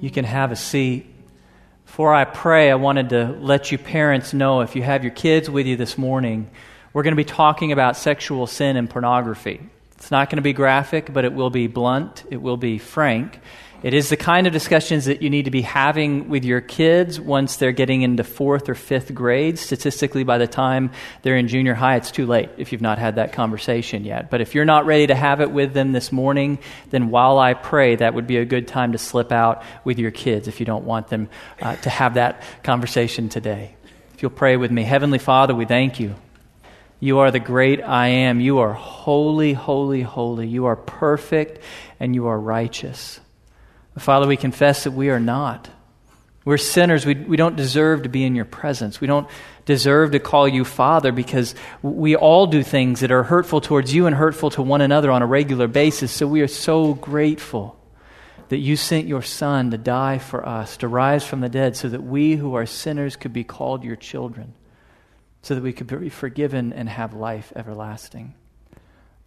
You can have a seat. Before I pray, I wanted to let you parents know if you have your kids with you this morning, we're going to be talking about sexual sin and pornography. It's not going to be graphic, but it will be blunt, it will be frank. It is the kind of discussions that you need to be having with your kids once they're getting into fourth or fifth grade. Statistically, by the time they're in junior high, it's too late if you've not had that conversation yet. But if you're not ready to have it with them this morning, then while I pray, that would be a good time to slip out with your kids if you don't want them uh, to have that conversation today. If you'll pray with me, Heavenly Father, we thank you. You are the great I am. You are holy, holy, holy. You are perfect and you are righteous. Father, we confess that we are not. We're sinners. We, we don't deserve to be in your presence. We don't deserve to call you Father because we all do things that are hurtful towards you and hurtful to one another on a regular basis. So we are so grateful that you sent your Son to die for us, to rise from the dead, so that we who are sinners could be called your children, so that we could be forgiven and have life everlasting.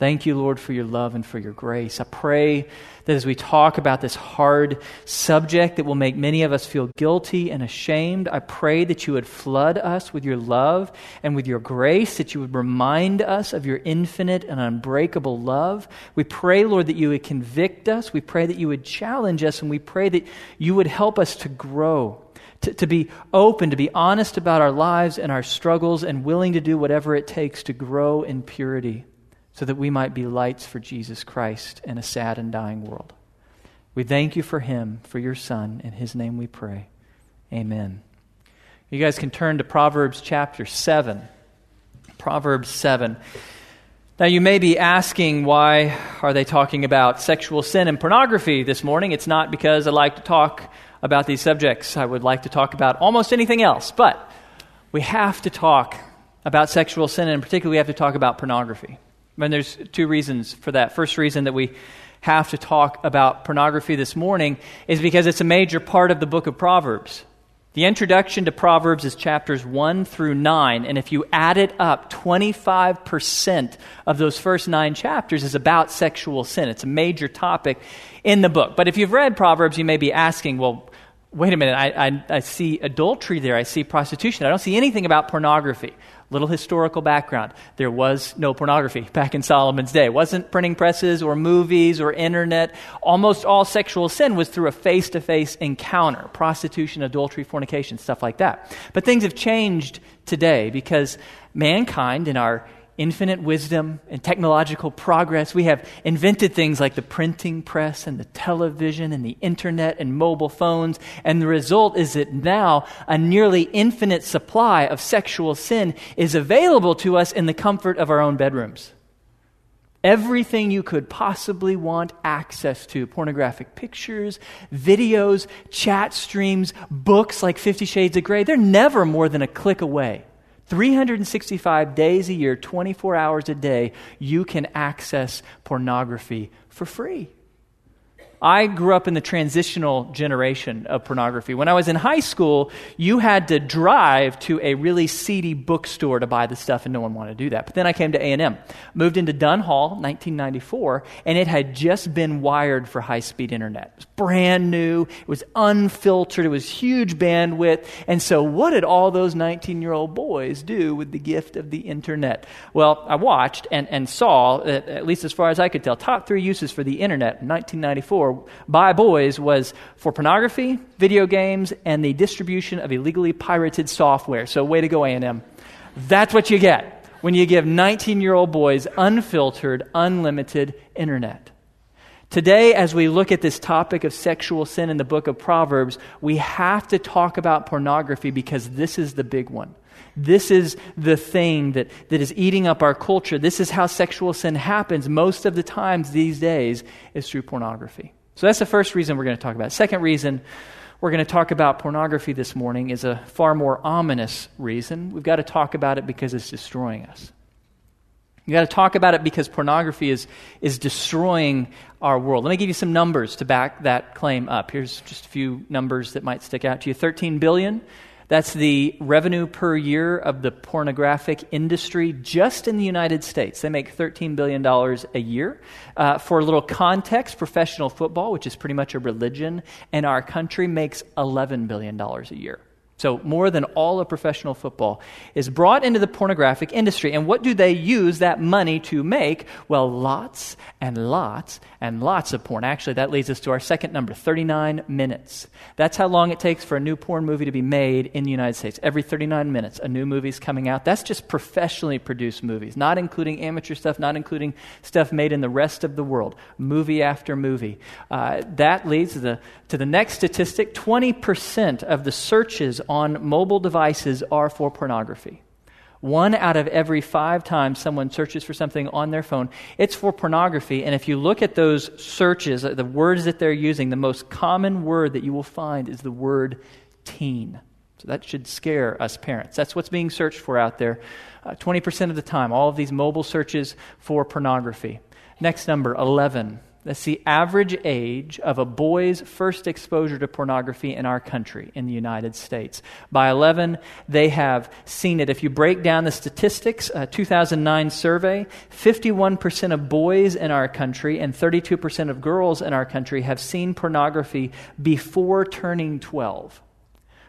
Thank you, Lord, for your love and for your grace. I pray that as we talk about this hard subject that will make many of us feel guilty and ashamed, I pray that you would flood us with your love and with your grace, that you would remind us of your infinite and unbreakable love. We pray, Lord, that you would convict us. We pray that you would challenge us, and we pray that you would help us to grow. To, to be open, to be honest about our lives and our struggles, and willing to do whatever it takes to grow in purity so that we might be lights for Jesus Christ in a sad and dying world. We thank you for him, for your son. In his name we pray. Amen. You guys can turn to Proverbs chapter 7. Proverbs 7. Now, you may be asking, why are they talking about sexual sin and pornography this morning? It's not because I like to talk about these subjects. I would like to talk about almost anything else. But we have to talk about sexual sin, and in particular, we have to talk about pornography. And there's two reasons for that. First reason that we have to talk about pornography this morning is because it's a major part of the book of Proverbs. The introduction to Proverbs is chapters 1 through 9, and if you add it up, 25% of those first nine chapters is about sexual sin. It's a major topic in the book. But if you've read Proverbs, you may be asking, well, wait a minute, I, I, I see adultery there, I see prostitution, I don't see anything about pornography. Little historical background. There was no pornography back in Solomon's day. It wasn't printing presses or movies or internet. Almost all sexual sin was through a face to face encounter prostitution, adultery, fornication, stuff like that. But things have changed today because mankind in our infinite wisdom and technological progress, we have invented things like the printing press and the television and the internet and mobile phones. And the result is that now a nearly infinite supply of sexual sin is available to us in the comfort of our own bedrooms. Everything you could possibly want access to pornographic pictures, videos, chat streams, books like Fifty Shades of Grey, they're never more than a click away. 365 days a year, 24 hours a day, you can access pornography for free. I grew up in the transitional generation of pornography. When I was in high school, you had to drive to a really seedy bookstore to buy the stuff, and no one wanted to do that. But then I came to A&M, moved into Dunn Hall, 1994, and it had just been wired for high-speed internet. It was brand new. It was unfiltered. It was huge bandwidth. And so what did all those 19-year-old boys do with the gift of the internet? Well, I watched and, and saw, at least as far as I could tell, top three uses for the internet in 1994 by boys was for pornography, video games, and the distribution of illegally pirated software. So, way to go, A&M. That's what you get when you give 19 year old boys unfiltered, unlimited internet. Today, as we look at this topic of sexual sin in the book of Proverbs, we have to talk about pornography because this is the big one. This is the thing that, that is eating up our culture. This is how sexual sin happens most of the times these days is through pornography. So that's the first reason we're going to talk about. Second reason we're going to talk about pornography this morning is a far more ominous reason. We've got to talk about it because it's destroying us. You've got to talk about it because pornography is, is destroying our world. Let me give you some numbers to back that claim up. Here's just a few numbers that might stick out to you 13 billion That's the revenue per year of the pornographic industry just in the United States. They make $13 billion a year. Uh, for a little context, professional football, which is pretty much a religion in our country, makes $11 billion a year. So, more than all of professional football is brought into the pornographic industry. And what do they use that money to make? Well, lots and lots and lots of porn. Actually, that leads us to our second number 39 minutes. That's how long it takes for a new porn movie to be made in the United States. Every 39 minutes, a new movie is coming out. That's just professionally produced movies, not including amateur stuff, not including stuff made in the rest of the world, movie after movie. Uh, that leads to the, to the next statistic 20% of the searches mobile devices are for pornography. One out of every five times someone searches for something on their phone, it's for pornography. And if you look at those searches, uh, the words that they're using, the most common word that you will find is the word teen. So that should scare us parents. That's what's being searched for out there. Uh, 20% of the time, all of these mobile searches for pornography. Next number, 11. That's the average age of a boy's first exposure to pornography in our country, in the United States. By 11, they have seen it. If you break down the statistics, a 2009 survey, 51% of boys in our country and 32% of girls in our country have seen pornography before turning 12.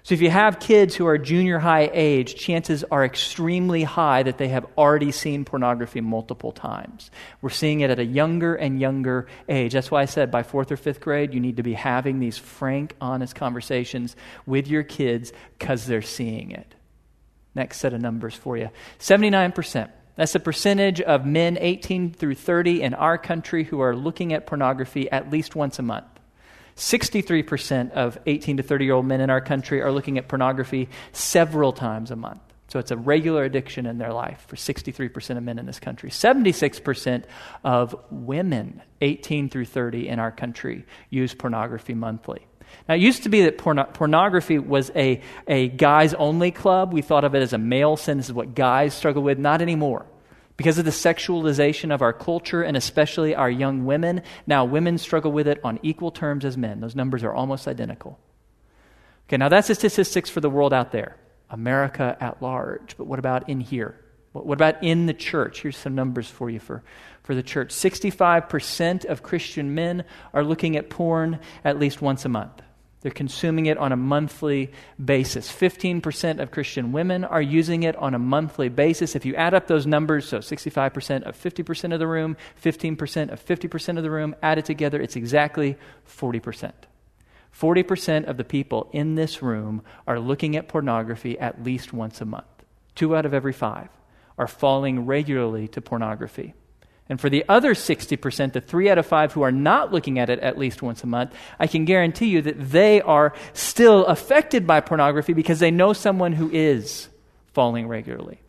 So if you have kids who are junior high age, chances are extremely high that they have already seen pornography multiple times. We're seeing it at a younger and younger age. That's why I said by fourth or fifth grade, you need to be having these frank, honest conversations with your kids because they're seeing it. Next set of numbers for you 79%. That's the percentage of men 18 through 30 in our country who are looking at pornography at least once a month. 63% of 18 to 30 year old men in our country are looking at pornography several times a month. So it's a regular addiction in their life for 63% of men in this country. 76% of women 18 through 30 in our country use pornography monthly. Now, it used to be that porno- pornography was a, a guys only club. We thought of it as a male sin. This is what guys struggle with. Not anymore. Because of the sexualization of our culture and especially our young women, now women struggle with it on equal terms as men. Those numbers are almost identical. Okay, now that's the statistics for the world out there, America at large. But what about in here? What about in the church? Here's some numbers for you for, for the church 65% of Christian men are looking at porn at least once a month. They're consuming it on a monthly basis. 15% of Christian women are using it on a monthly basis. If you add up those numbers, so 65% of 50% of the room, 15% of 50% of the room, add it together, it's exactly 40%. 40% of the people in this room are looking at pornography at least once a month. Two out of every five are falling regularly to pornography. And for the other 60%, the three out of five who are not looking at it at least once a month, I can guarantee you that they are still affected by pornography because they know someone who is falling regularly.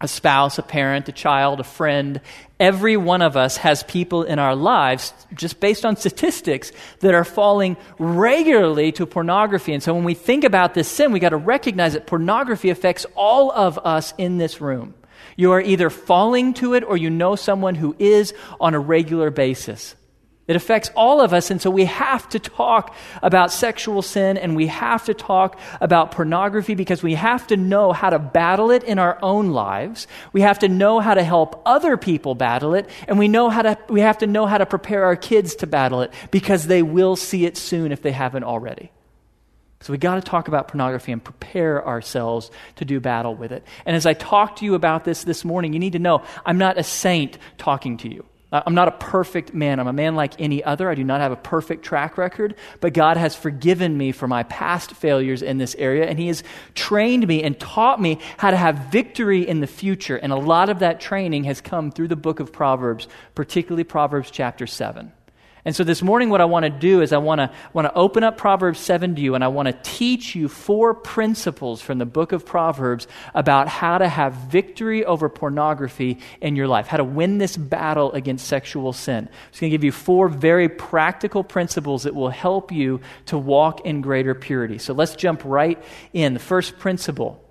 A spouse, a parent, a child, a friend, every one of us has people in our lives, just based on statistics, that are falling regularly to pornography. And so when we think about this sin, we got to recognize that pornography affects all of us in this room. You are either falling to it or you know someone who is on a regular basis. It affects all of us, and so we have to talk about sexual sin and we have to talk about pornography because we have to know how to battle it in our own lives. We have to know how to help other people battle it, and we, know how to, we have to know how to prepare our kids to battle it because they will see it soon if they haven't already. So we got to talk about pornography and prepare ourselves to do battle with it. And as I talk to you about this this morning, you need to know I'm not a saint talking to you. I'm not a perfect man. I'm a man like any other. I do not have a perfect track record, but God has forgiven me for my past failures in this area, and He has trained me and taught me how to have victory in the future. And a lot of that training has come through the book of Proverbs, particularly Proverbs chapter 7. And so this morning, what I want to do is I want to, want to open up Proverbs 7 to you, and I want to teach you four principles from the book of Proverbs about how to have victory over pornography in your life, how to win this battle against sexual sin. I'm just going to give you four very practical principles that will help you to walk in greater purity. So let's jump right in. The first principle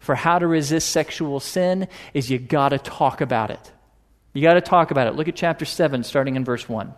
for how to resist sexual sin is you got to talk about it. You got to talk about it. Look at chapter 7, starting in verse 1.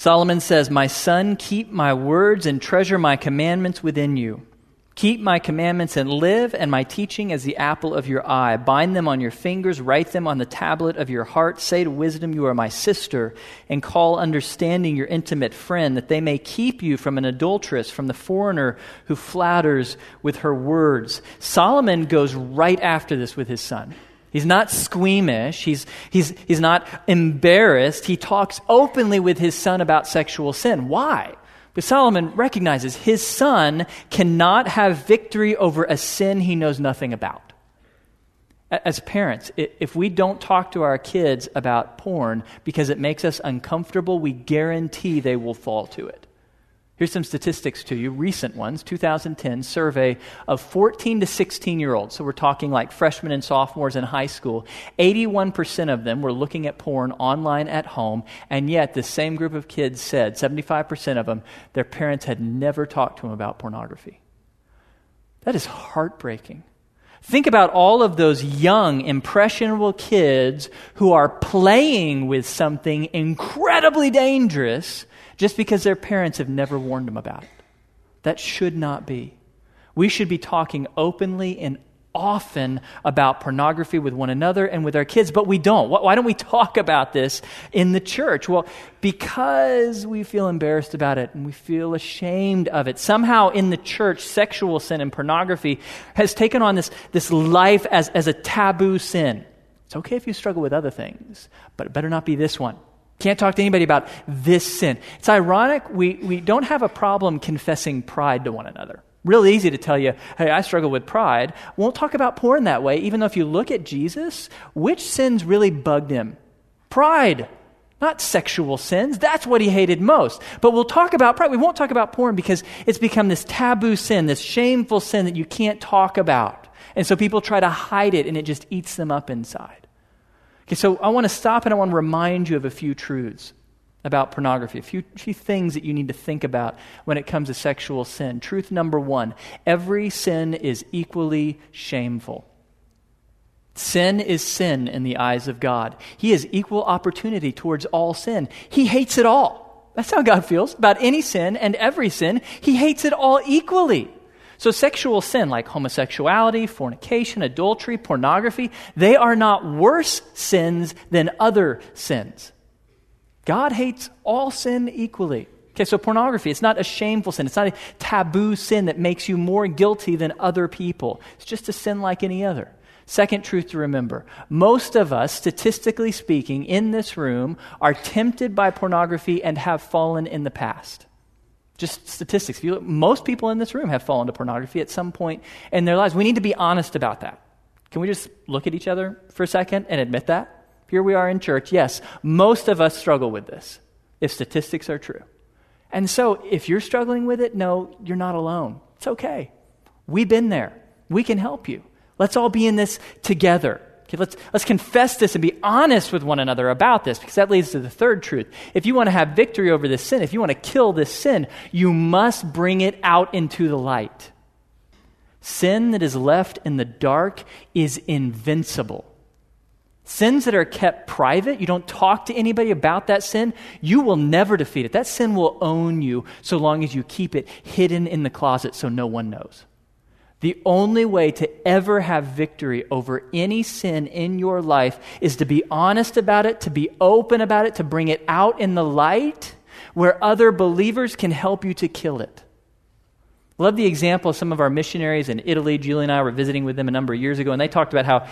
Solomon says, My son, keep my words and treasure my commandments within you. Keep my commandments and live, and my teaching as the apple of your eye. Bind them on your fingers, write them on the tablet of your heart. Say to wisdom, You are my sister, and call understanding your intimate friend, that they may keep you from an adulteress, from the foreigner who flatters with her words. Solomon goes right after this with his son. He's not squeamish. He's, he's, he's not embarrassed. He talks openly with his son about sexual sin. Why? Because Solomon recognizes his son cannot have victory over a sin he knows nothing about. As parents, if we don't talk to our kids about porn because it makes us uncomfortable, we guarantee they will fall to it. Here's some statistics to you, recent ones 2010 survey of 14 to 16 year olds. So we're talking like freshmen and sophomores in high school. 81% of them were looking at porn online at home, and yet the same group of kids said, 75% of them, their parents had never talked to them about pornography. That is heartbreaking. Think about all of those young, impressionable kids who are playing with something incredibly dangerous just because their parents have never warned them about it. That should not be. We should be talking openly and often about pornography with one another and with our kids, but we don't. Why don't we talk about this in the church? Well, because we feel embarrassed about it and we feel ashamed of it. Somehow in the church, sexual sin and pornography has taken on this, this life as, as a taboo sin. It's okay if you struggle with other things, but it better not be this one. Can't talk to anybody about this sin. It's ironic, we, we don't have a problem confessing pride to one another. Real easy to tell you, hey, I struggle with pride. Won't talk about porn that way, even though if you look at Jesus, which sins really bugged him? Pride, not sexual sins. That's what he hated most. But we'll talk about pride. We won't talk about porn because it's become this taboo sin, this shameful sin that you can't talk about. And so people try to hide it and it just eats them up inside. Okay, so I want to stop and I want to remind you of a few truths about pornography, a few, few things that you need to think about when it comes to sexual sin. Truth number one every sin is equally shameful. Sin is sin in the eyes of God. He has equal opportunity towards all sin. He hates it all. That's how God feels about any sin and every sin. He hates it all equally. So, sexual sin like homosexuality, fornication, adultery, pornography, they are not worse sins than other sins. God hates all sin equally. Okay, so pornography, it's not a shameful sin. It's not a taboo sin that makes you more guilty than other people. It's just a sin like any other. Second truth to remember most of us, statistically speaking, in this room are tempted by pornography and have fallen in the past. Just statistics. You most people in this room have fallen to pornography at some point in their lives. We need to be honest about that. Can we just look at each other for a second and admit that? Here we are in church. Yes, most of us struggle with this, if statistics are true. And so, if you're struggling with it, no, you're not alone. It's okay. We've been there. We can help you. Let's all be in this together. Okay, let's, let's confess this and be honest with one another about this because that leads to the third truth. If you want to have victory over this sin, if you want to kill this sin, you must bring it out into the light. Sin that is left in the dark is invincible. Sins that are kept private, you don't talk to anybody about that sin, you will never defeat it. That sin will own you so long as you keep it hidden in the closet so no one knows. The only way to ever have victory over any sin in your life is to be honest about it, to be open about it, to bring it out in the light where other believers can help you to kill it. Love the example of some of our missionaries in Italy. Julie and I were visiting with them a number of years ago, and they talked about how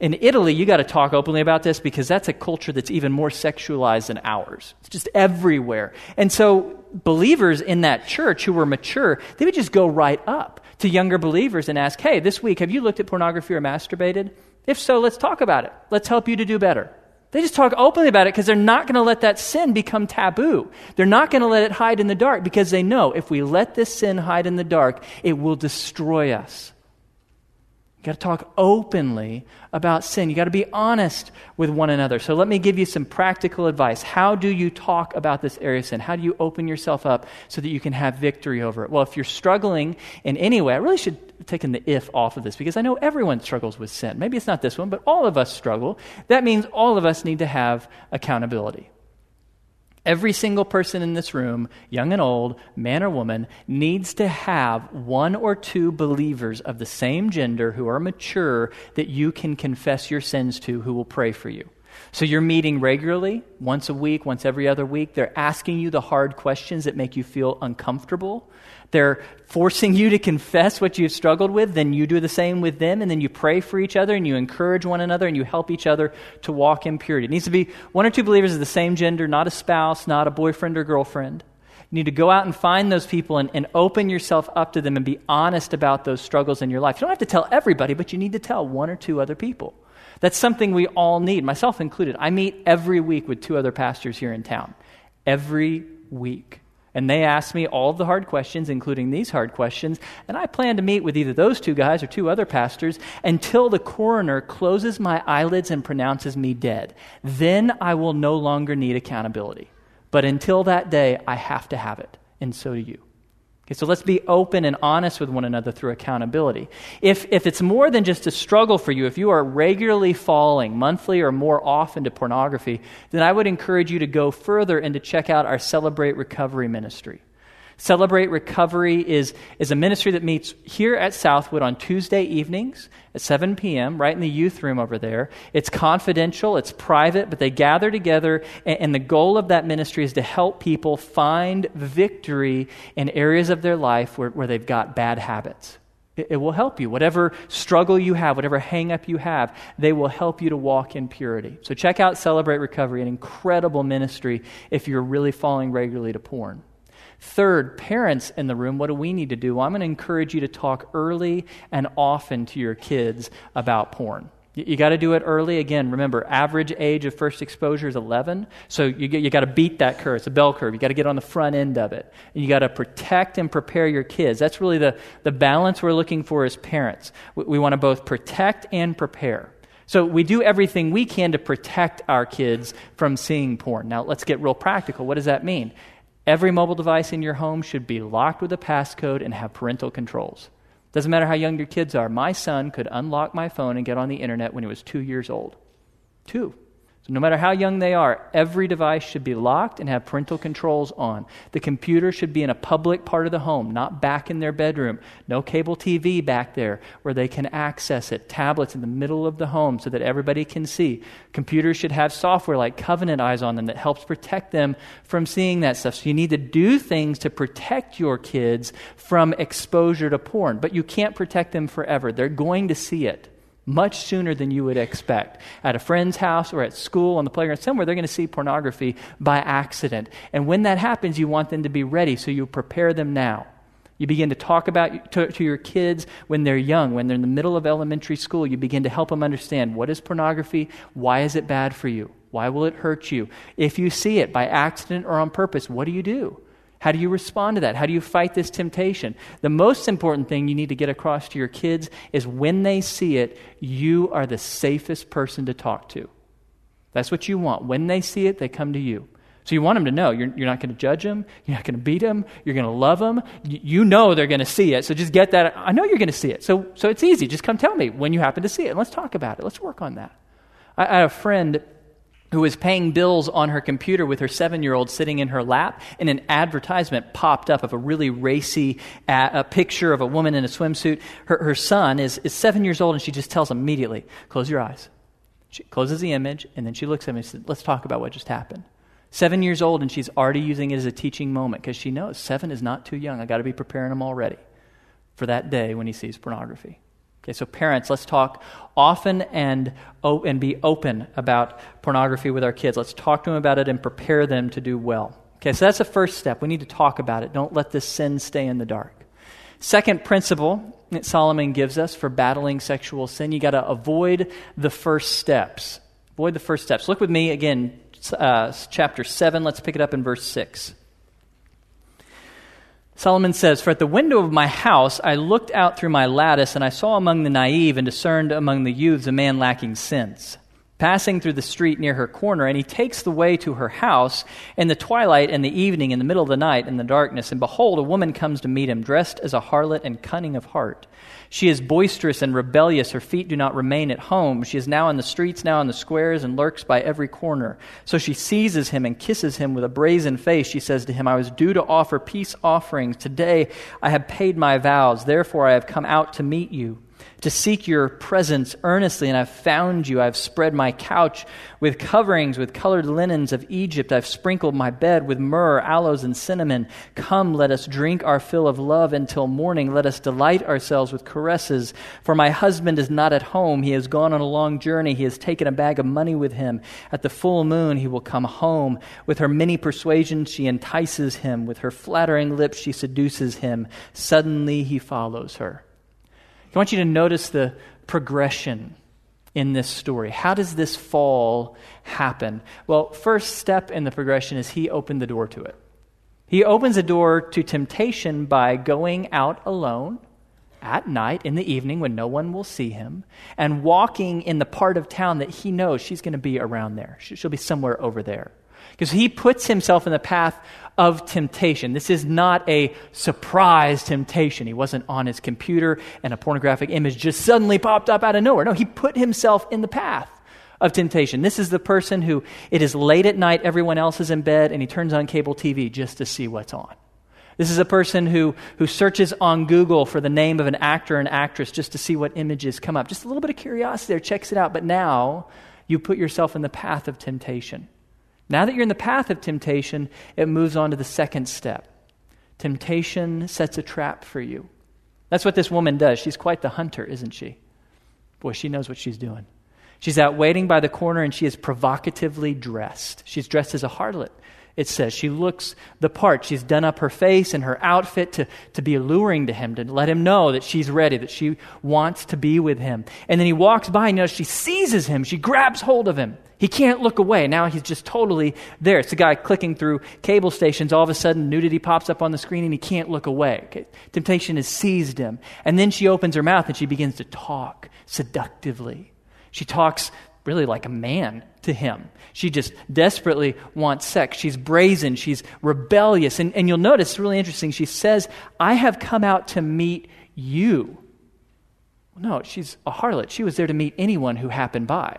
in Italy, you got to talk openly about this because that's a culture that's even more sexualized than ours. It's just everywhere. And so, believers in that church who were mature, they would just go right up to younger believers and ask, hey, this week, have you looked at pornography or masturbated? If so, let's talk about it. Let's help you to do better. They just talk openly about it because they're not going to let that sin become taboo. They're not going to let it hide in the dark because they know if we let this sin hide in the dark, it will destroy us. You got to talk openly about sin. You got to be honest with one another. So let me give you some practical advice. How do you talk about this area of sin? How do you open yourself up so that you can have victory over it? Well, if you're struggling in any way, I really should have taken the if off of this because I know everyone struggles with sin. Maybe it's not this one, but all of us struggle. That means all of us need to have accountability. Every single person in this room, young and old, man or woman, needs to have one or two believers of the same gender who are mature that you can confess your sins to who will pray for you. So you're meeting regularly, once a week, once every other week. They're asking you the hard questions that make you feel uncomfortable. They're forcing you to confess what you've struggled with. Then you do the same with them, and then you pray for each other, and you encourage one another, and you help each other to walk in purity. It needs to be one or two believers of the same gender, not a spouse, not a boyfriend or girlfriend. You need to go out and find those people and, and open yourself up to them and be honest about those struggles in your life. You don't have to tell everybody, but you need to tell one or two other people. That's something we all need, myself included. I meet every week with two other pastors here in town. Every week. And they ask me all the hard questions, including these hard questions. And I plan to meet with either those two guys or two other pastors until the coroner closes my eyelids and pronounces me dead. Then I will no longer need accountability. But until that day, I have to have it. And so do you. Okay, so let's be open and honest with one another through accountability. If, if it's more than just a struggle for you, if you are regularly falling monthly or more often to pornography, then I would encourage you to go further and to check out our Celebrate Recovery ministry. Celebrate Recovery is, is a ministry that meets here at Southwood on Tuesday evenings at 7 p.m., right in the youth room over there. It's confidential, it's private, but they gather together, and, and the goal of that ministry is to help people find victory in areas of their life where, where they've got bad habits. It, it will help you. Whatever struggle you have, whatever hang up you have, they will help you to walk in purity. So check out Celebrate Recovery, an incredible ministry if you're really falling regularly to porn. Third, parents in the room, what do we need to do? Well, I'm going to encourage you to talk early and often to your kids about porn. You, got to do it early. Again, remember, average age of first exposure is 11. So you, you got to beat that curve. It's a bell curve. You got to get on the front end of it. And you got to protect and prepare your kids. That's really the, the balance we're looking for as parents. We, we want to both protect and prepare. So we do everything we can to protect our kids from seeing porn. Now, let's get real practical. What does that mean? Every mobile device in your home should be locked with a passcode and have parental controls. Doesn't matter how young your kids are. My son could unlock my phone and get on the internet when he was two years old. Two. So, no matter how young they are, every device should be locked and have parental controls on. The computer should be in a public part of the home, not back in their bedroom. No cable TV back there where they can access it. Tablets in the middle of the home so that everybody can see. Computers should have software like Covenant Eyes on them that helps protect them from seeing that stuff. So, you need to do things to protect your kids from exposure to porn, but you can't protect them forever. They're going to see it much sooner than you would expect. At a friend's house or at school, on the playground, somewhere, they're going to see pornography by accident. And when that happens, you want them to be ready, so you prepare them now. You begin to talk about to, to, your kids when they're young, when they're in the middle of elementary school. You begin to help them understand what is pornography, why is it bad for you, why will it hurt you. If you see it by accident or on purpose, what do you do? How do you respond to that? How do you fight this temptation? The most important thing you need to get across to your kids is when they see it, you are the safest person to talk to. That's what you want. When they see it, they come to you. So you want them to know you're, you're not going to judge them, you're not going to beat them, you're going to love them. You know they're going to see it, so just get that. I know you're going to see it, so so it's easy. Just come tell me when you happen to see it, and let's talk about it. Let's work on that. I, I have a friend who was paying bills on her computer with her seven year old sitting in her lap, and an advertisement popped up of a really racy a, a picture of a woman in a swimsuit. Her, her son is, is seven years old, and she just tells him immediately, Close your eyes. She closes the image, and then she looks at him and says, Let's talk about what just happened. Seven years old, and she's already using it as a teaching moment because she knows seven is not too young. i got to be preparing him already for that day when he sees pornography. Okay, so parents, let's talk often and, and be open about pornography with our kids. Let's talk to them about it and prepare them to do well. Okay, so that's the first step. We need to talk about it. Don't let this sin stay in the dark. Second principle that Solomon gives us for battling sexual sin you got to avoid the first steps. Avoid the first steps. Look with me again, uh, chapter 7. Let's pick it up in verse 6. Solomon says, For at the window of my house I looked out through my lattice, and I saw among the naive and discerned among the youths a man lacking sense passing through the street near her corner, and he takes the way to her house in the twilight and the evening, in the middle of the night, in the darkness. And behold, a woman comes to meet him, dressed as a harlot and cunning of heart. She is boisterous and rebellious. Her feet do not remain at home. She is now in the streets, now in the squares, and lurks by every corner. So she seizes him and kisses him with a brazen face. She says to him, I was due to offer peace offerings. Today I have paid my vows. Therefore I have come out to meet you to seek your presence earnestly, and I've found you. I've spread my couch with coverings, with colored linens of Egypt. I've sprinkled my bed with myrrh, aloes, and cinnamon. Come, let us drink our fill of love until morning. Let us delight ourselves with caresses. For my husband is not at home. He has gone on a long journey. He has taken a bag of money with him. At the full moon, he will come home. With her many persuasions, she entices him. With her flattering lips, she seduces him. Suddenly, he follows her. I want you to notice the progression in this story. How does this fall happen? Well, first step in the progression is he opened the door to it. He opens the door to temptation by going out alone at night in the evening when no one will see him and walking in the part of town that he knows she's going to be around there. She'll be somewhere over there. Because he puts himself in the path of temptation. This is not a surprise temptation. He wasn't on his computer and a pornographic image just suddenly popped up out of nowhere. No, he put himself in the path of temptation. This is the person who it is late at night, everyone else is in bed, and he turns on cable TV just to see what's on. This is a person who, who searches on Google for the name of an actor and actress just to see what images come up. Just a little bit of curiosity there, checks it out. But now you put yourself in the path of temptation. Now that you're in the path of temptation, it moves on to the second step. Temptation sets a trap for you. That's what this woman does. She's quite the hunter, isn't she? Boy, she knows what she's doing. She's out waiting by the corner and she is provocatively dressed. She's dressed as a harlot it says. She looks the part. She's done up her face and her outfit to, to be alluring to him, to let him know that she's ready, that she wants to be with him. And then he walks by, and you know, she seizes him. She grabs hold of him. He can't look away. Now he's just totally there. It's a guy clicking through cable stations. All of a sudden, nudity pops up on the screen, and he can't look away. Okay? Temptation has seized him. And then she opens her mouth and she begins to talk seductively. She talks really like a man to him. She just desperately wants sex. She's brazen. She's rebellious. And, and you'll notice, it's really interesting. She says, I have come out to meet you. No, she's a harlot. She was there to meet anyone who happened by.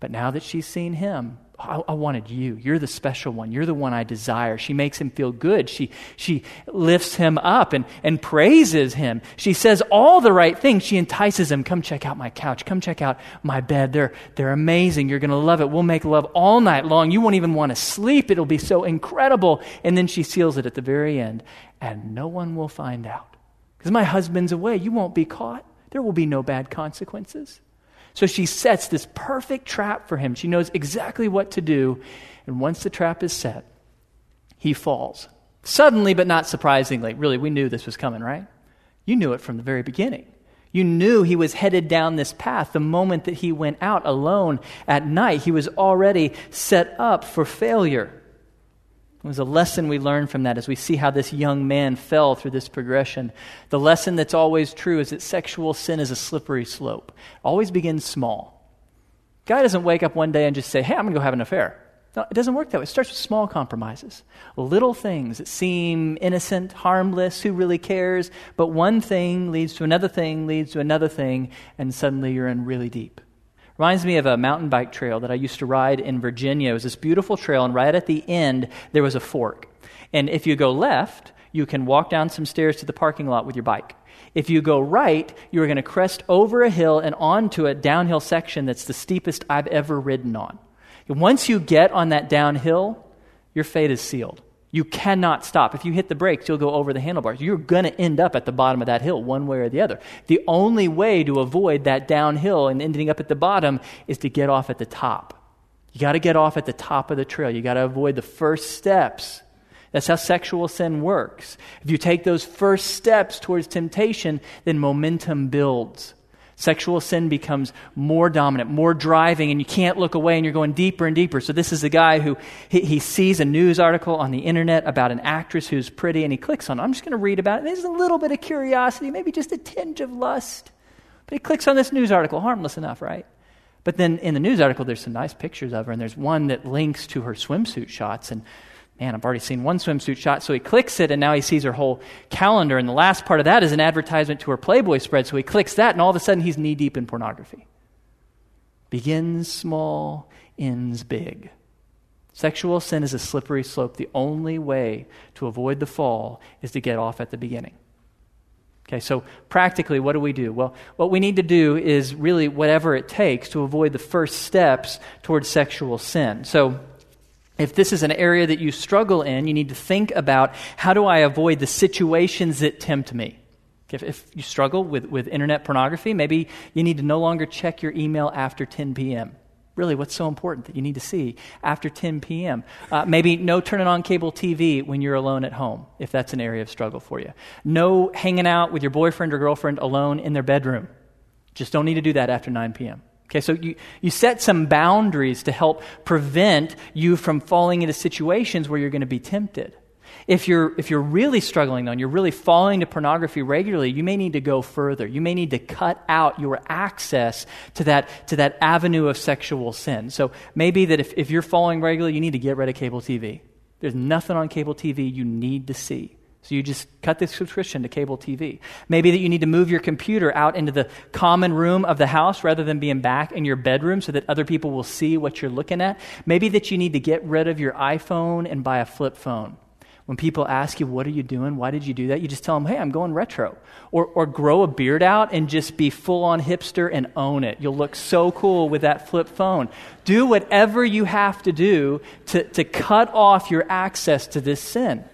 But now that she's seen him, I, I, wanted you. You're the special one. You're the one I desire. She makes him feel good. She, she lifts him up and, and praises him. She says all the right things. She entices him. Come check out my couch. Come check out my bed. They're, they're amazing. You're going to love it. We'll make love all night long. You won't even want to sleep. It'll be so incredible. And then she seals it at the very end. And no one will find out. Because my husband's away. You won't be caught. There will be no bad consequences. So she sets this perfect trap for him. She knows exactly what to do. And once the trap is set, he falls. Suddenly, but not surprisingly. Really, we knew this was coming, right? You knew it from the very beginning. You knew he was headed down this path. The moment that he went out alone at night, he was already set up for failure. It was a lesson we learned from that as we see how this young man fell through this progression. The lesson that's always true is that sexual sin is a slippery slope. It always begins small. Guy doesn't wake up one day and just say, hey, I'm going to go have an affair. No, it doesn't work that way. It starts with small compromises, little things that seem innocent, harmless, who really cares? But one thing leads to another thing, leads to another thing, and suddenly you're in really deep. Reminds me of a mountain bike trail that I used to ride in Virginia. It was this beautiful trail, and right at the end, there was a fork. And if you go left, you can walk down some stairs to the parking lot with your bike. If you go right, you're going to crest over a hill and onto a downhill section that's the steepest I've ever ridden on. Once you get on that downhill, your fate is sealed. You cannot stop. If you hit the brakes, you'll go over the handlebars. You're going to end up at the bottom of that hill, one way or the other. The only way to avoid that downhill and ending up at the bottom is to get off at the top. You got to get off at the top of the trail. You got to avoid the first steps. That's how sexual sin works. If you take those first steps towards temptation, then momentum builds. Sexual sin becomes more dominant, more driving, and you can't look away and you're going deeper and deeper. So, this is a guy who he, he sees a news article on the internet about an actress who's pretty and he clicks on it. I'm just going to read about it. There's a little bit of curiosity, maybe just a tinge of lust. But he clicks on this news article, harmless enough, right? But then in the news article, there's some nice pictures of her, and there's one that links to her swimsuit shots. And man, I've already seen one swimsuit shot. So he clicks it, and now he sees her whole calendar. And the last part of that is an advertisement to her Playboy spread. So he clicks that, and all of a sudden he's knee deep in pornography. Begins small, ends big. Sexual sin is a slippery slope. The only way to avoid the fall is to get off at the beginning. Okay, so practically, what do we do? Well, what we need to do is really whatever it takes to avoid the first steps towards sexual sin. So, if this is an area that you struggle in, you need to think about how do I avoid the situations that tempt me? If, if you struggle with, with internet pornography, maybe you need to no longer check your email after 10 p.m really what's so important that you need to see after 10 p.m. Uh, maybe no turning on cable TV when you're alone at home, if that's an area of struggle for you. No hanging out with your boyfriend or girlfriend alone in their bedroom. Just don't need to do that after 9 p.m. Okay, so you, you set some boundaries to help prevent you from falling into situations where you're going to be tempted. If you're, if you're really struggling, though, and you're really falling to pornography regularly, you may need to go further. You may need to cut out your access to that, to that avenue of sexual sin. So maybe that if, if you're falling regularly, you need to get rid of cable TV. There's nothing on cable TV you need to see. So you just cut the subscription to cable TV. Maybe that you need to move your computer out into the common room of the house rather than being back in your bedroom so that other people will see what you're looking at. Maybe that you need to get rid of your iPhone and buy a flip phone. When people ask you, What are you doing? Why did you do that? You just tell them, Hey, I'm going retro. Or, or grow a beard out and just be full on hipster and own it. You'll look so cool with that flip phone. Do whatever you have to do to, to cut off your access to this sin.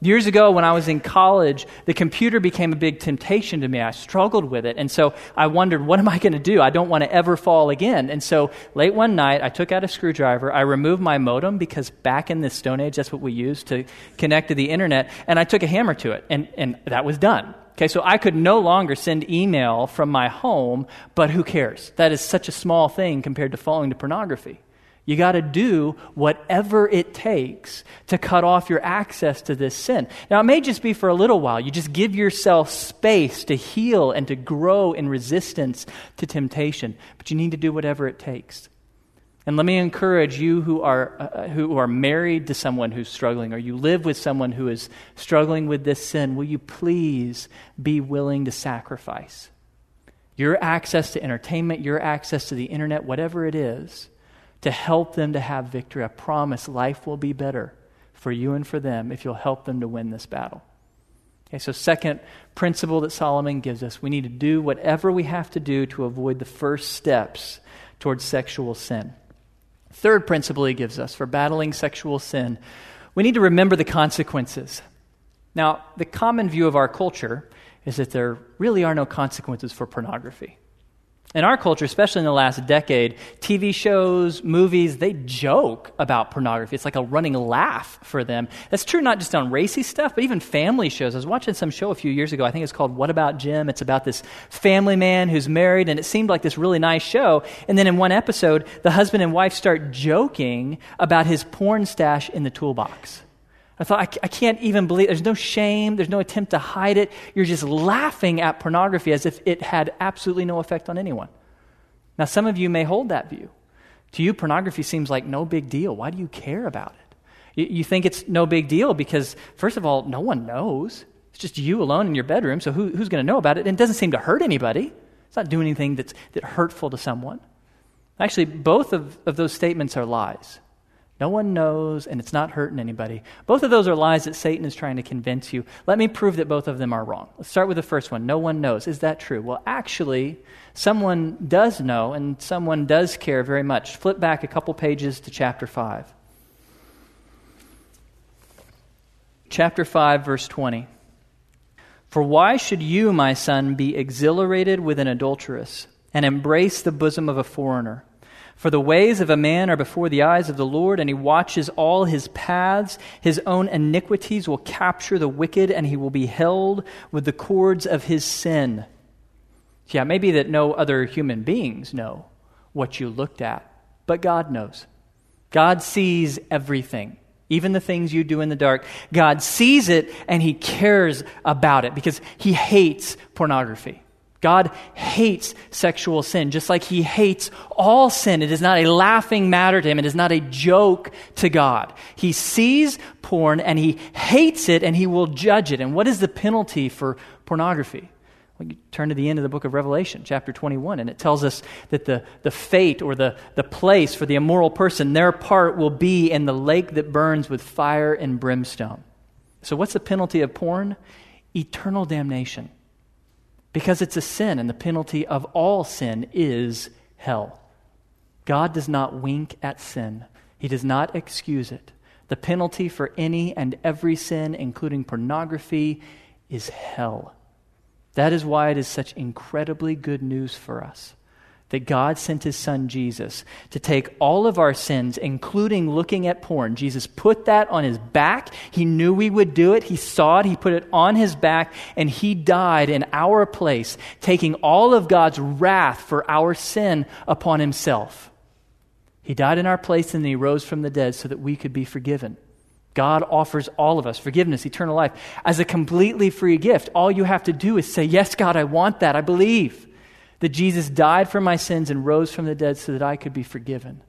Years ago, when I was in college, the computer became a big temptation to me. I struggled with it. And so I wondered, what am I going to do? I don't want to ever fall again. And so late one night, I took out a screwdriver. I removed my modem because back in the Stone Age, that's what we used to connect to the internet. And I took a hammer to it. And, and that was done. Okay, so I could no longer send email from my home, but who cares? That is such a small thing compared to falling to pornography. You got to do whatever it takes to cut off your access to this sin. Now, it may just be for a little while. You just give yourself space to heal and to grow in resistance to temptation, but you need to do whatever it takes. And let me encourage you who are, uh, who are married to someone who's struggling, or you live with someone who is struggling with this sin, will you please be willing to sacrifice? Your access to entertainment, your access to the internet, whatever it is to help them to have victory. I promise life will be better for you and for them if you'll help them to win this battle. Okay, so second principle that Solomon gives us, we need to do whatever we have to do to avoid the first steps towards sexual sin. Third principle he gives us for battling sexual sin, we need to remember the consequences. Now, the common view of our culture is that there really are no consequences for pornography. In our culture, especially in the last decade, TV shows, movies, they joke about pornography. It's like a running laugh for them. That's true not just on racy stuff, but even family shows. I was watching some show a few years ago. I think it's called What About Jim? It's about this family man who's married, and it seemed like this really nice show. And then in one episode, the husband and wife start joking about his porn stash in the toolbox. I thought, I, I, can't even believe, there's no shame, there's no attempt to hide it. You're just laughing at pornography as if it had absolutely no effect on anyone. Now, some of you may hold that view. To you, pornography seems like no big deal. Why do you care about it? You, you think it's no big deal because, first of all, no one knows. It's just you alone in your bedroom, so who, who's going to know about it? And it doesn't seem to hurt anybody. It's not doing anything that's, that's hurtful to someone. Actually, both of, of those statements are lies. No one knows, and it's not hurting anybody. Both of those are lies that Satan is trying to convince you. Let me prove that both of them are wrong. Let's start with the first one. No one knows. Is that true? Well, actually, someone does know, and someone does care very much. Flip back a couple pages to chapter 5. Chapter 5, verse 20. For why should you, my son, be exhilarated with an adulteress and embrace the bosom of a foreigner? For the ways of a man are before the eyes of the Lord, and he watches all his paths. His own iniquities will capture the wicked, and he will be held with the cords of his sin. Yeah, maybe that no other human beings know what you looked at, but God knows. God sees everything, even the things you do in the dark. God sees it, and he cares about it because he hates pornography. God hates sexual sin, just like He hates all sin. It is not a laughing matter to Him. It is not a joke to God. He sees porn and He hates it and He will judge it. And what is the penalty for pornography? Well, you turn to the end of the book of Revelation, chapter 21, and it tells us that the, the fate or the, the place for the immoral person, their part will be in the lake that burns with fire and brimstone. So, what's the penalty of porn? Eternal damnation because it's a sin, and the penalty of all sin is hell. God does not wink at sin, He does not excuse it. The penalty for any and every sin, including pornography, is hell. That is why it is such incredibly good news for us that God sent his son Jesus to take all of our sins, including looking at porn. Jesus put that on his back. He knew we would do it. He saw it. He put it on his back, and he died in our place, taking all of God's wrath for our sin upon himself. He died in our place and he rose from the dead so that we could be forgiven. God offers all of us forgiveness, eternal life, as a completely free gift. All you have to do is say, Yes, God, I want that. I believe that Jesus died for my sins and rose from the dead so that I could be forgiven.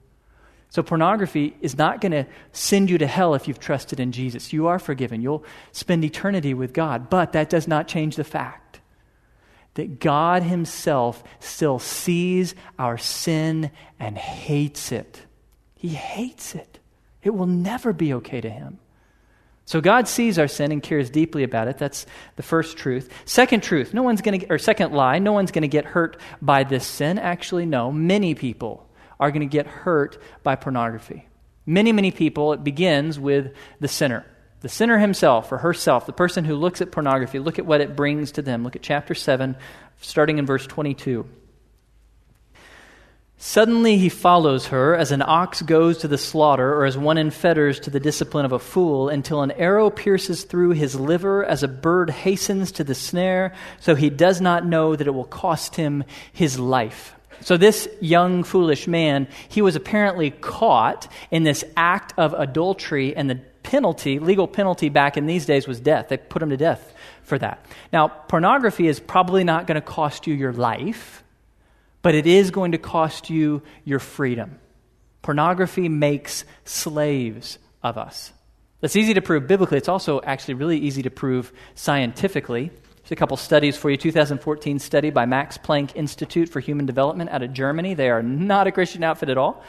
So, pornography is not going to send you to hell if you've trusted in Jesus. You are forgiven. You'll spend eternity with God. But that does not change the fact that God Himself still sees our sin and hates it. He hates it. It will never be okay to Him. So God sees our sin and cares deeply about it. That's the first truth. Second truth, no one's going to or second lie, no one's going to get hurt by this sin. Actually, no, many people are going to get hurt by pornography. Many, many people, it begins with the sinner. The sinner himself or herself, the person who looks at pornography, look at what it brings to them. Look at chapter 7, starting in verse 22. Suddenly he follows her as an ox goes to the slaughter, or as one in fetters to the discipline of a fool, until an arrow pierces through his liver, as a bird hastens to the snare, so he does not know that it will cost him his life. So, this young, foolish man, he was apparently caught in this act of adultery, and the penalty, legal penalty back in these days, was death. They put him to death for that. Now, pornography is probably not going to cost you your life but it is going to cost you your freedom. Pornography makes slaves of us. That's easy to prove biblically. It's also actually really easy to prove scientifically. There's a couple studies for you. 2014 study by Max Planck Institute for Human Development out of Germany. They are not a Christian outfit at all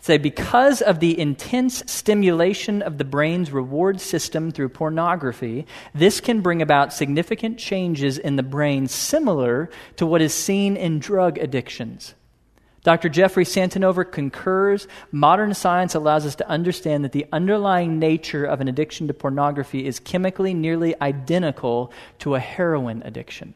say because of the intense stimulation of the brain's reward system through pornography, this can bring about significant changes in the brain similar to what is seen in drug addictions. Dr. Jeffrey Satinover concurs modern science allows us to understand that the underlying nature of an addiction to pornography is chemically nearly identical to a heroin addiction.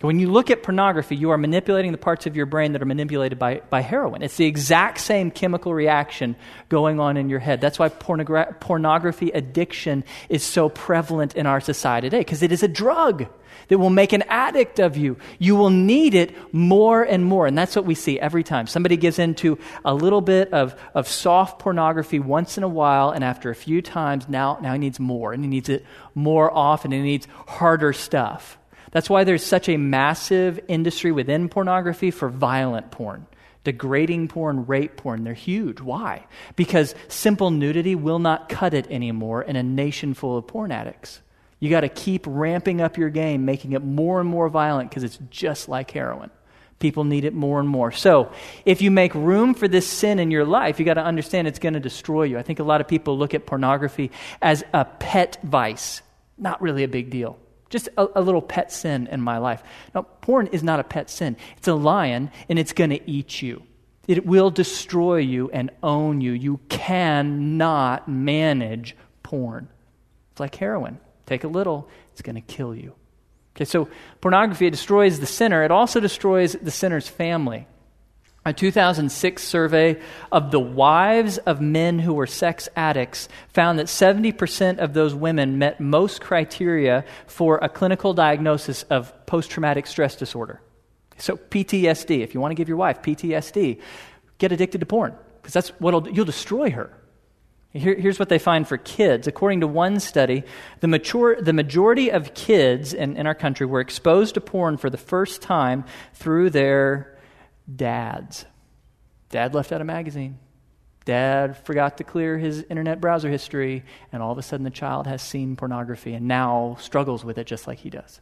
When you look at pornography, you are manipulating the parts of your brain that are manipulated by, by heroin. It's the exact same chemical reaction going on in your head. That's why pornogra- pornography addiction is so prevalent in our society today, because it is a drug that will make an addict of you. You will need it more and more. And that's what we see every time. Somebody gives into a little bit of, of soft pornography once in a while, and after a few times, now, now he needs more, and he needs it more often, and he needs harder stuff. That's why there's such a massive industry within pornography for violent porn. Degrading porn, rape porn, they're huge. Why? Because simple nudity will not cut it anymore in a nation full of porn addicts. You got to keep ramping up your game, making it more and more violent because it's just like heroin. People need it more and more. So, if you make room for this sin in your life, you got to understand it's going to destroy you. I think a lot of people look at pornography as a pet vice. Not really a big deal. Just a, a, little pet sin in my life. Now, porn is not a pet sin. It's a lion, and it's going to eat you. It will destroy you and own you. You cannot manage porn. It's like heroin. Take a little, it's going to kill you. Okay, so pornography destroys the sinner. It also destroys the sinner's family. A 2006 survey of the wives of men who were sex addicts found that 70% of those women met most criteria for a clinical diagnosis of post traumatic stress disorder. So, PTSD, if you want to give your wife PTSD, get addicted to porn, because that's what you'll destroy her. Here, here's what they find for kids. According to one study, the, mature, the majority of kids in, in our country were exposed to porn for the first time through their dads. Dad left out a magazine. Dad forgot to clear his internet browser history, and all of a sudden the child has seen pornography and now struggles with it just like he does.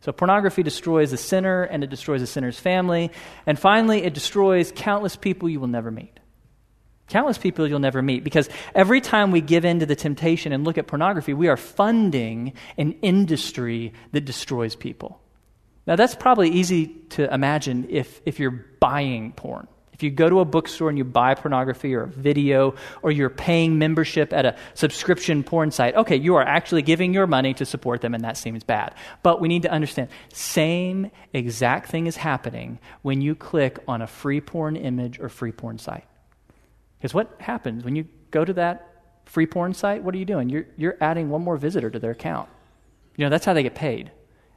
So, pornography destroys the sinner and it destroys the sinner's family. And finally, it destroys countless people you will never meet. Countless people you'll never meet because every time we give in to the temptation and look at pornography, we are funding an industry that destroys people. Now, that's probably easy to imagine if, if you're buying porn. If you go to a bookstore and you buy pornography or a video, or you're paying membership at a subscription porn site, okay, you are actually giving your money to support them, and that seems bad. But we need to understand same exact thing is happening when you click on a free porn image or free porn site. Because what happens when you go to that free porn site? What are you doing? You're, you're adding one more visitor to their account. You know, that's how they get paid.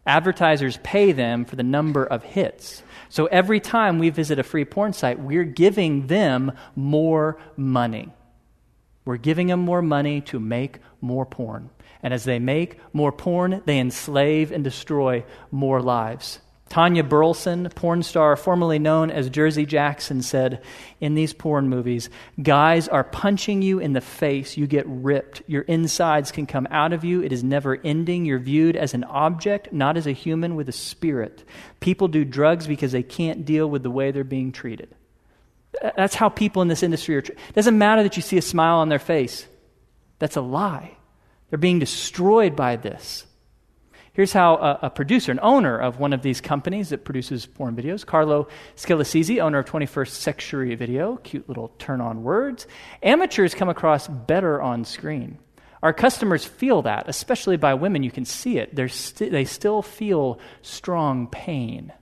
Advertisers pay them for the number of hits. So every time we visit a free porn site, we're giving them more money. We're giving them more money to make more porn. And as they make more porn, they enslave and destroy more lives. Tanya Burleson, porn star formerly known as Jersey Jaxin, said in these porn movies, guys are punching you in the face. You get ripped. Your insides can come out of you. It is never ending. You're viewed as an object, not as a human with a spirit. People do drugs because they can't deal with the way they're being treated. That's how people in this industry are. treated. It doesn't matter that you see a smile on their face. That's a lie. They're being destroyed by this. Here's how a, a, producer, an owner of one of these companies that produces porn videos, Carlo Scilisizzi, owner of 21st Century Video, cute little turn on words, amateurs come across better on screen. Our customers feel that, especially by women. You can see it. St- they still feel strong pain.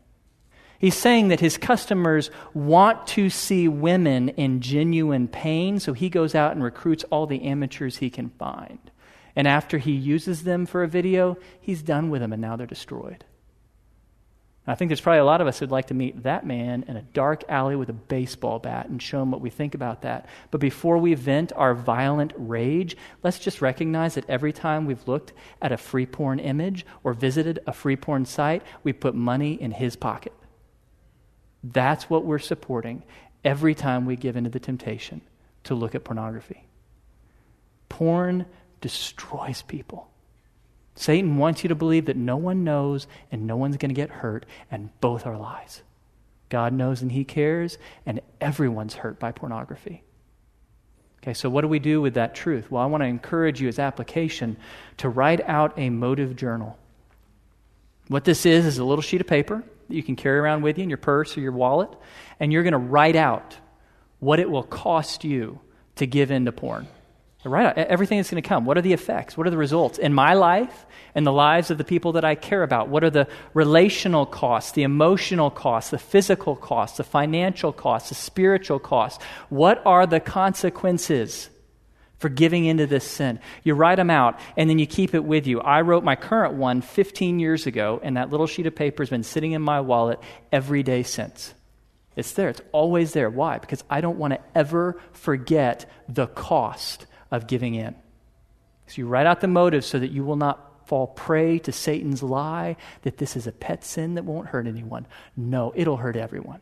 He's saying that his customers want to see women in genuine pain, so he goes out and recruits all the amateurs he can find. And after he uses them for a video, he's done with them and now they're destroyed. I think there's probably a lot of us who'd like to meet that man in a dark alley with a baseball bat and show him what we think about that. But before we vent our violent rage, let's just recognize that every time we've looked at a free porn image or visited a free porn site, we put money in his pocket. That's what we're supporting every time we give into the temptation to look at pornography. Porn destroys people. Satan wants you to believe that no one knows and no one's going to get hurt, and both are lies. God knows and He cares, and everyone's hurt by pornography. Okay, so what do we do with that truth? Well, I want to encourage you as application to write out a motive journal. What this is is a little sheet of paper that you can carry around with you in your purse or your wallet, and you're going to write out what it will cost you to give in to porn. Right, everything that's going to come. What are the effects? What are the results in my life and the lives of the people that I care about? What are the relational costs, the emotional costs, the physical costs, the financial costs, the spiritual costs? What are the consequences for giving into this sin? You write them out and then you keep it with you. I wrote my current one 15 years ago, and that little sheet of paper has been sitting in my wallet every day since. It's there, it's always there. Why? Because I don't want to ever forget the cost of giving in. So you write out the motives so that you will not fall prey to Satan's lie that this is a pet sin that won't hurt anyone. No, it'll hurt everyone.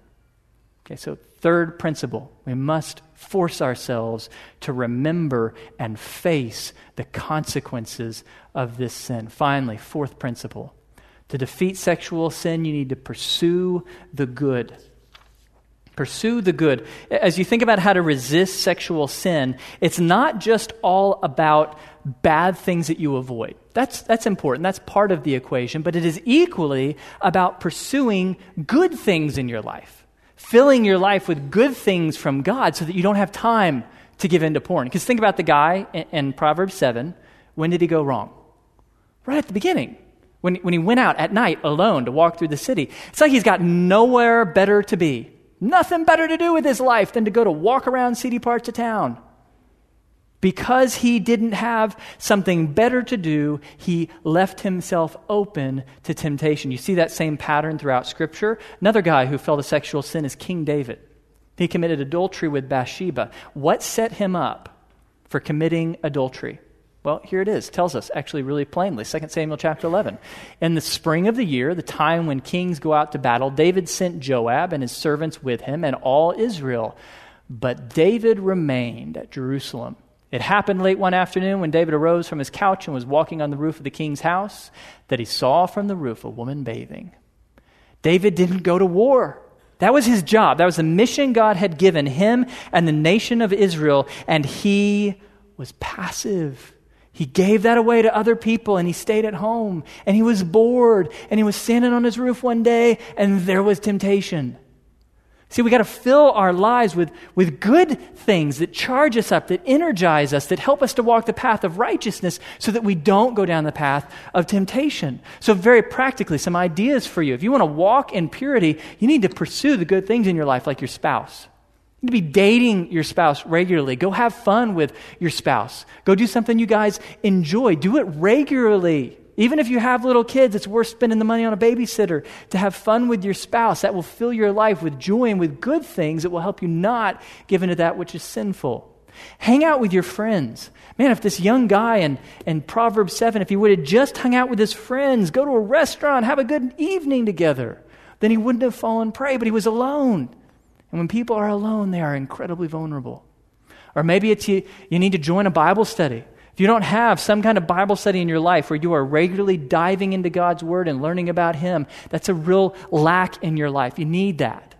Okay, so third principle, we must force ourselves to remember and face the consequences of this sin. Finally, fourth principle, to defeat sexual sin, you need to pursue the good. Pursue the good. As you think about how to resist sexual sin, it's not just all about bad things that you avoid. That's, that's important. That's part of the equation. But it is equally about pursuing good things in your life, filling your life with good things from God so that you don't have time to give in to porn. Because think about the guy in, in Proverbs 7. When did he go wrong? Right at the beginning. When, when he went out at night alone to walk through the city. It's like he's got nowhere better to be. Nothing better to do with his life than to go to walk around seedy parts of town. Because he didn't have something better to do, he left himself open to temptation. You see that same pattern throughout Scripture. Another guy who fell to sexual sin is King David. He committed adultery with Bathsheba. What set him up? for committing adultery? Well, here it is. Tells us actually really plainly. 2 Samuel chapter 11. In the spring of the year, the time when kings go out to battle, David sent Joab and his servants with him and all Israel. But David remained at Jerusalem. It happened late one afternoon when David arose from his couch and was walking on the roof of the king's house that he saw from the roof a woman bathing. David didn't go to war. That was his job. That was the mission God had given him and the nation of Israel, and he was passive. He gave that away to other people and he stayed at home and he was bored and he was standing on his roof one day and there was temptation. See, we got to fill our lives with, with good things that charge us up, that energize us, that help us to walk the path of righteousness so that we don't go down the path of temptation. So, very practically, some ideas for you. If you want to walk in purity, you need to pursue the good things in your life, like your spouse. To be dating your spouse regularly. Go have fun with your spouse. Go do something you guys enjoy. Do it regularly. Even if you have little kids, it's worth spending the money on a babysitter to have fun with your spouse. That will fill your life with joy and with good things that will help you not give into that which is sinful. Hang out with your friends. Man, if this young guy in, in Proverbs 7, if he would have just hung out with his friends, go to a restaurant, have a good evening together, then he wouldn't have fallen prey, but he was alone. And when people are alone, they are incredibly vulnerable. Or maybe it's you, you need to join a Bible study. If you don't have some kind of Bible study in your life where you are regularly diving into God's Word and learning about Him, that's a real lack in your life. You need that.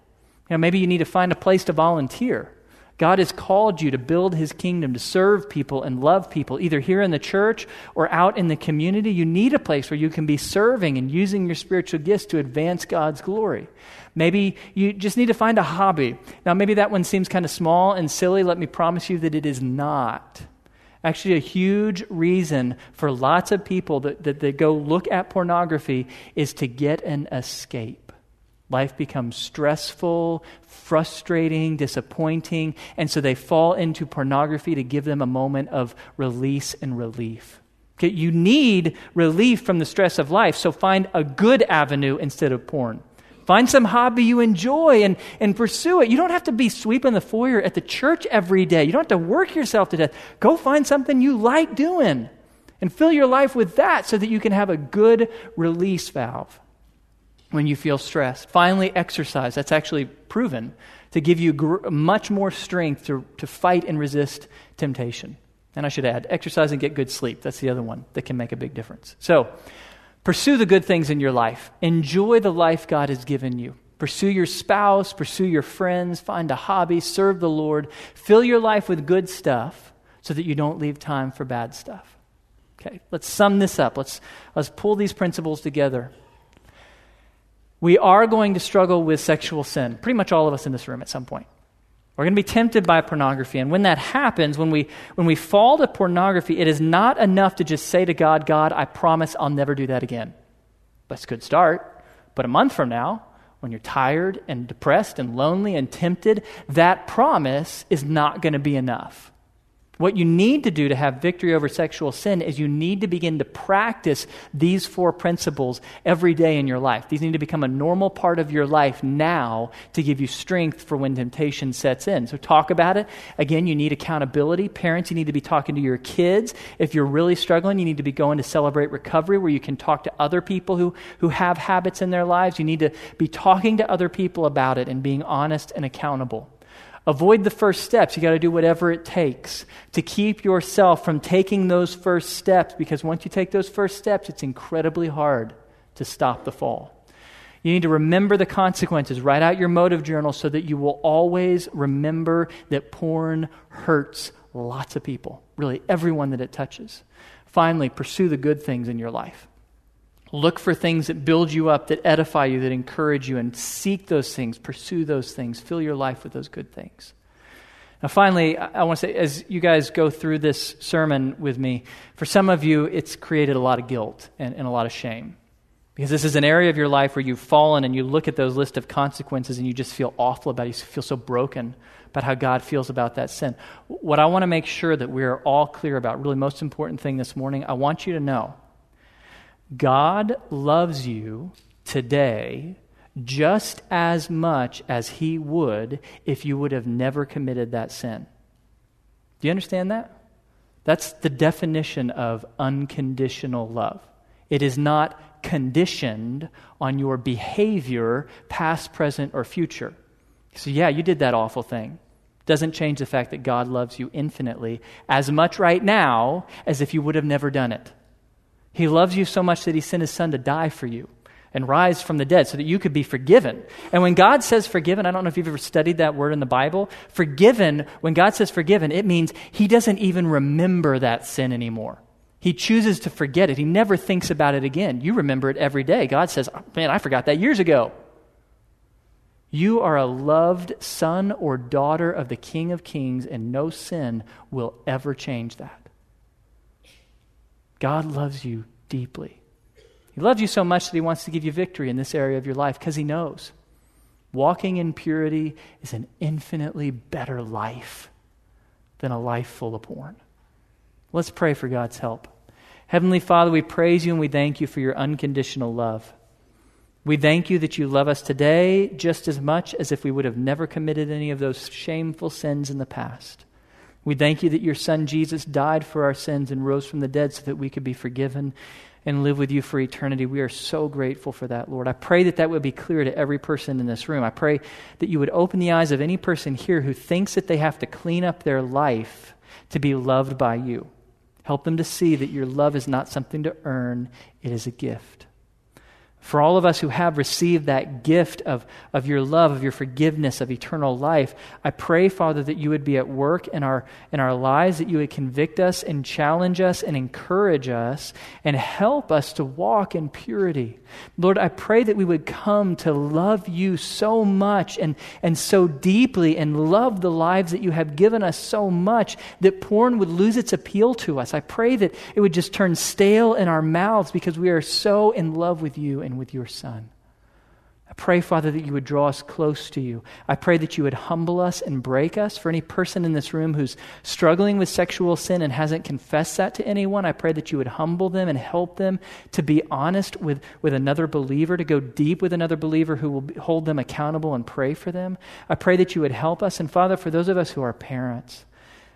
You know, maybe you need to find a place to volunteer. God has called you to build his kingdom, to serve people and love people, either here in the church or out in the community. You need a place where you can be serving and using your spiritual gifts to advance God's glory. Maybe you just need to find a hobby. Now, maybe that one seems kind of small and silly. Let me promise you that it is not. Actually, a huge reason for lots of people that, that, go look at pornography is to get an escape. Life becomes stressful, frustrating, disappointing, and so they fall into pornography to give them a moment of release and relief. Okay, you need relief from the stress of life, so find a good avenue instead of porn. Find some hobby you enjoy and, and pursue it. You don't have to be sweeping the foyer at the church every day. You don't have to work yourself to death. Go find something you like doing and fill your life with that so that you can have a good release valve when you feel stressed. Finally, exercise. That's actually proven to give you gr- much more strength to, to fight and resist temptation. And I should add, exercise and get good sleep. That's the other one that can make a big difference. So, Pursue the good things in your life. Enjoy the life God has given you. Pursue your spouse, pursue your friends, find a hobby, serve the Lord. Fill your life with good stuff so that you don't leave time for bad stuff. Okay, let's sum this up. Let's, let's pull these principles together. We are going to struggle with sexual sin, pretty much all of us in this room at some point. We're going to be tempted by pornography. And when that happens, when we, when we fall to pornography, it is not enough to just say to God, God, I promise I'll never do that again. That's a good start. But a month from now, when you're tired and depressed and lonely and tempted, that promise is not going to be enough. What you need to do to have victory over sexual sin is you need to begin to practice these four principles every day in your life. These need to become a normal part of your life now to give you strength for when temptation sets in. So talk about it. Again, you need accountability. Parents, you need to be talking to your kids. If you're really struggling, you need to be going to celebrate recovery where you can talk to other people who, who have habits in their lives. You need to be talking to other people about it and being honest and accountable. Avoid the first steps. You got to do whatever it takes to keep yourself from taking those first steps because once you take those first steps, it's incredibly hard to stop the fall. You need to remember the consequences. Write out your motive journal so that you will always remember that porn hurts lots of people, really everyone that it touches. Finally, pursue the good things in your life. Look for things that build you up, that edify you, that encourage you, and seek those things, pursue those things, fill your life with those good things. Now, finally, I want to say, as you guys go through this sermon with me, for some of you, it's created a lot of guilt and, and a lot of shame. Because this is an area of your life where you've fallen and you look at those list of consequences and you just feel awful about it. You feel so broken about how God feels about that sin. What I want to make sure that we're all clear about, really most important thing this morning, I want you to know God loves you today just as much as he would if you would have never committed that sin. Do you understand that? That's the definition of unconditional love. It is not conditioned on your behavior, past, present, or future. So, yeah, you did that awful thing. Doesn't change the fact that God loves you infinitely, as much right now as if you would have never done it. He loves you so much that He sent His Son to die for you and rise from the dead so that you could be forgiven. And when God says forgiven, I don't know if you've ever studied that word in the Bible. Forgiven, when God says forgiven, it means He doesn't even remember that sin anymore. He chooses to forget it. He never thinks about it again. You remember it every day. God says, oh, Man, I forgot that years ago. You are a loved son or daughter of the King of Kings, and no sin will ever change that. God loves you deeply. He loves you so much that He wants to give you victory in this area of your life because He knows walking in purity is an infinitely better life than a life full of porn. Let's pray for God's help. Heavenly Father, we praise you and we thank you for your unconditional love. We thank you that you love us today just as much as if we would have never committed any of those shameful sins in the past. We thank you that your Son Jesus died for our sins and rose from the dead so that we could be forgiven and live with you for eternity. We are so grateful for that, Lord. I pray that that would be clear to every person in this room. I pray that you would open the eyes of any person here who thinks that they have to clean up their life to be loved by you. Help them to see that your love is not something to earn, it is a gift. For all of us who have received that gift of, of your love, of your forgiveness, of eternal life, I pray, Father, that you would be at work in our, in our lives, that you would convict us and challenge us and encourage us and help us to walk in purity. Lord, I pray that we would come to love you so much and, and so deeply and love the lives that you have given us so much that porn would lose its appeal to us. I pray that it would just turn stale in our mouths because we are so in love with you with your Son. I pray, Father, that you would draw us close to you. I pray that you would humble us and break us. For any person in this room who's struggling with sexual sin and hasn't confessed that to anyone, I pray that you would humble them and help them to be honest with, with another believer, to go deep with another believer who will hold them accountable and pray for them. I pray that you would help us. And Father, for those of us who are parents,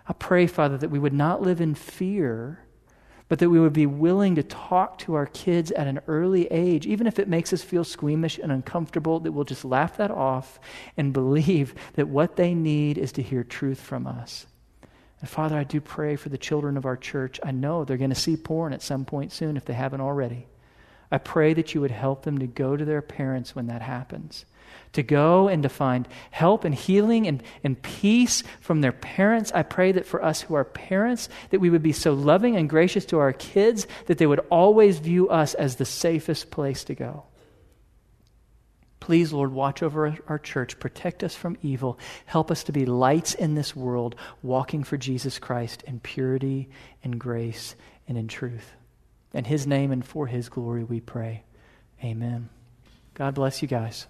I pray, Father, that we would not live in fear but that we would be willing to talk to our kids at an early age, even if it makes us feel squeamish and uncomfortable, that we'll just laugh that off and believe that what they need is to hear truth from us. And Father, I do pray for the children of our church. I know they're going to see porn at some point soon if they haven't already. I pray that you would help them to go to their parents when that happens to go and to find help and healing and, and peace from their parents. I pray that for us who are parents, that we would be so loving and gracious to our kids that they would always view us as the safest place to go. Please, Lord, watch over our church, protect us from evil, help us to be lights in this world, walking for Jesus Christ in purity and grace and in truth. In His name and for His glory we pray. Amen. God bless you guys.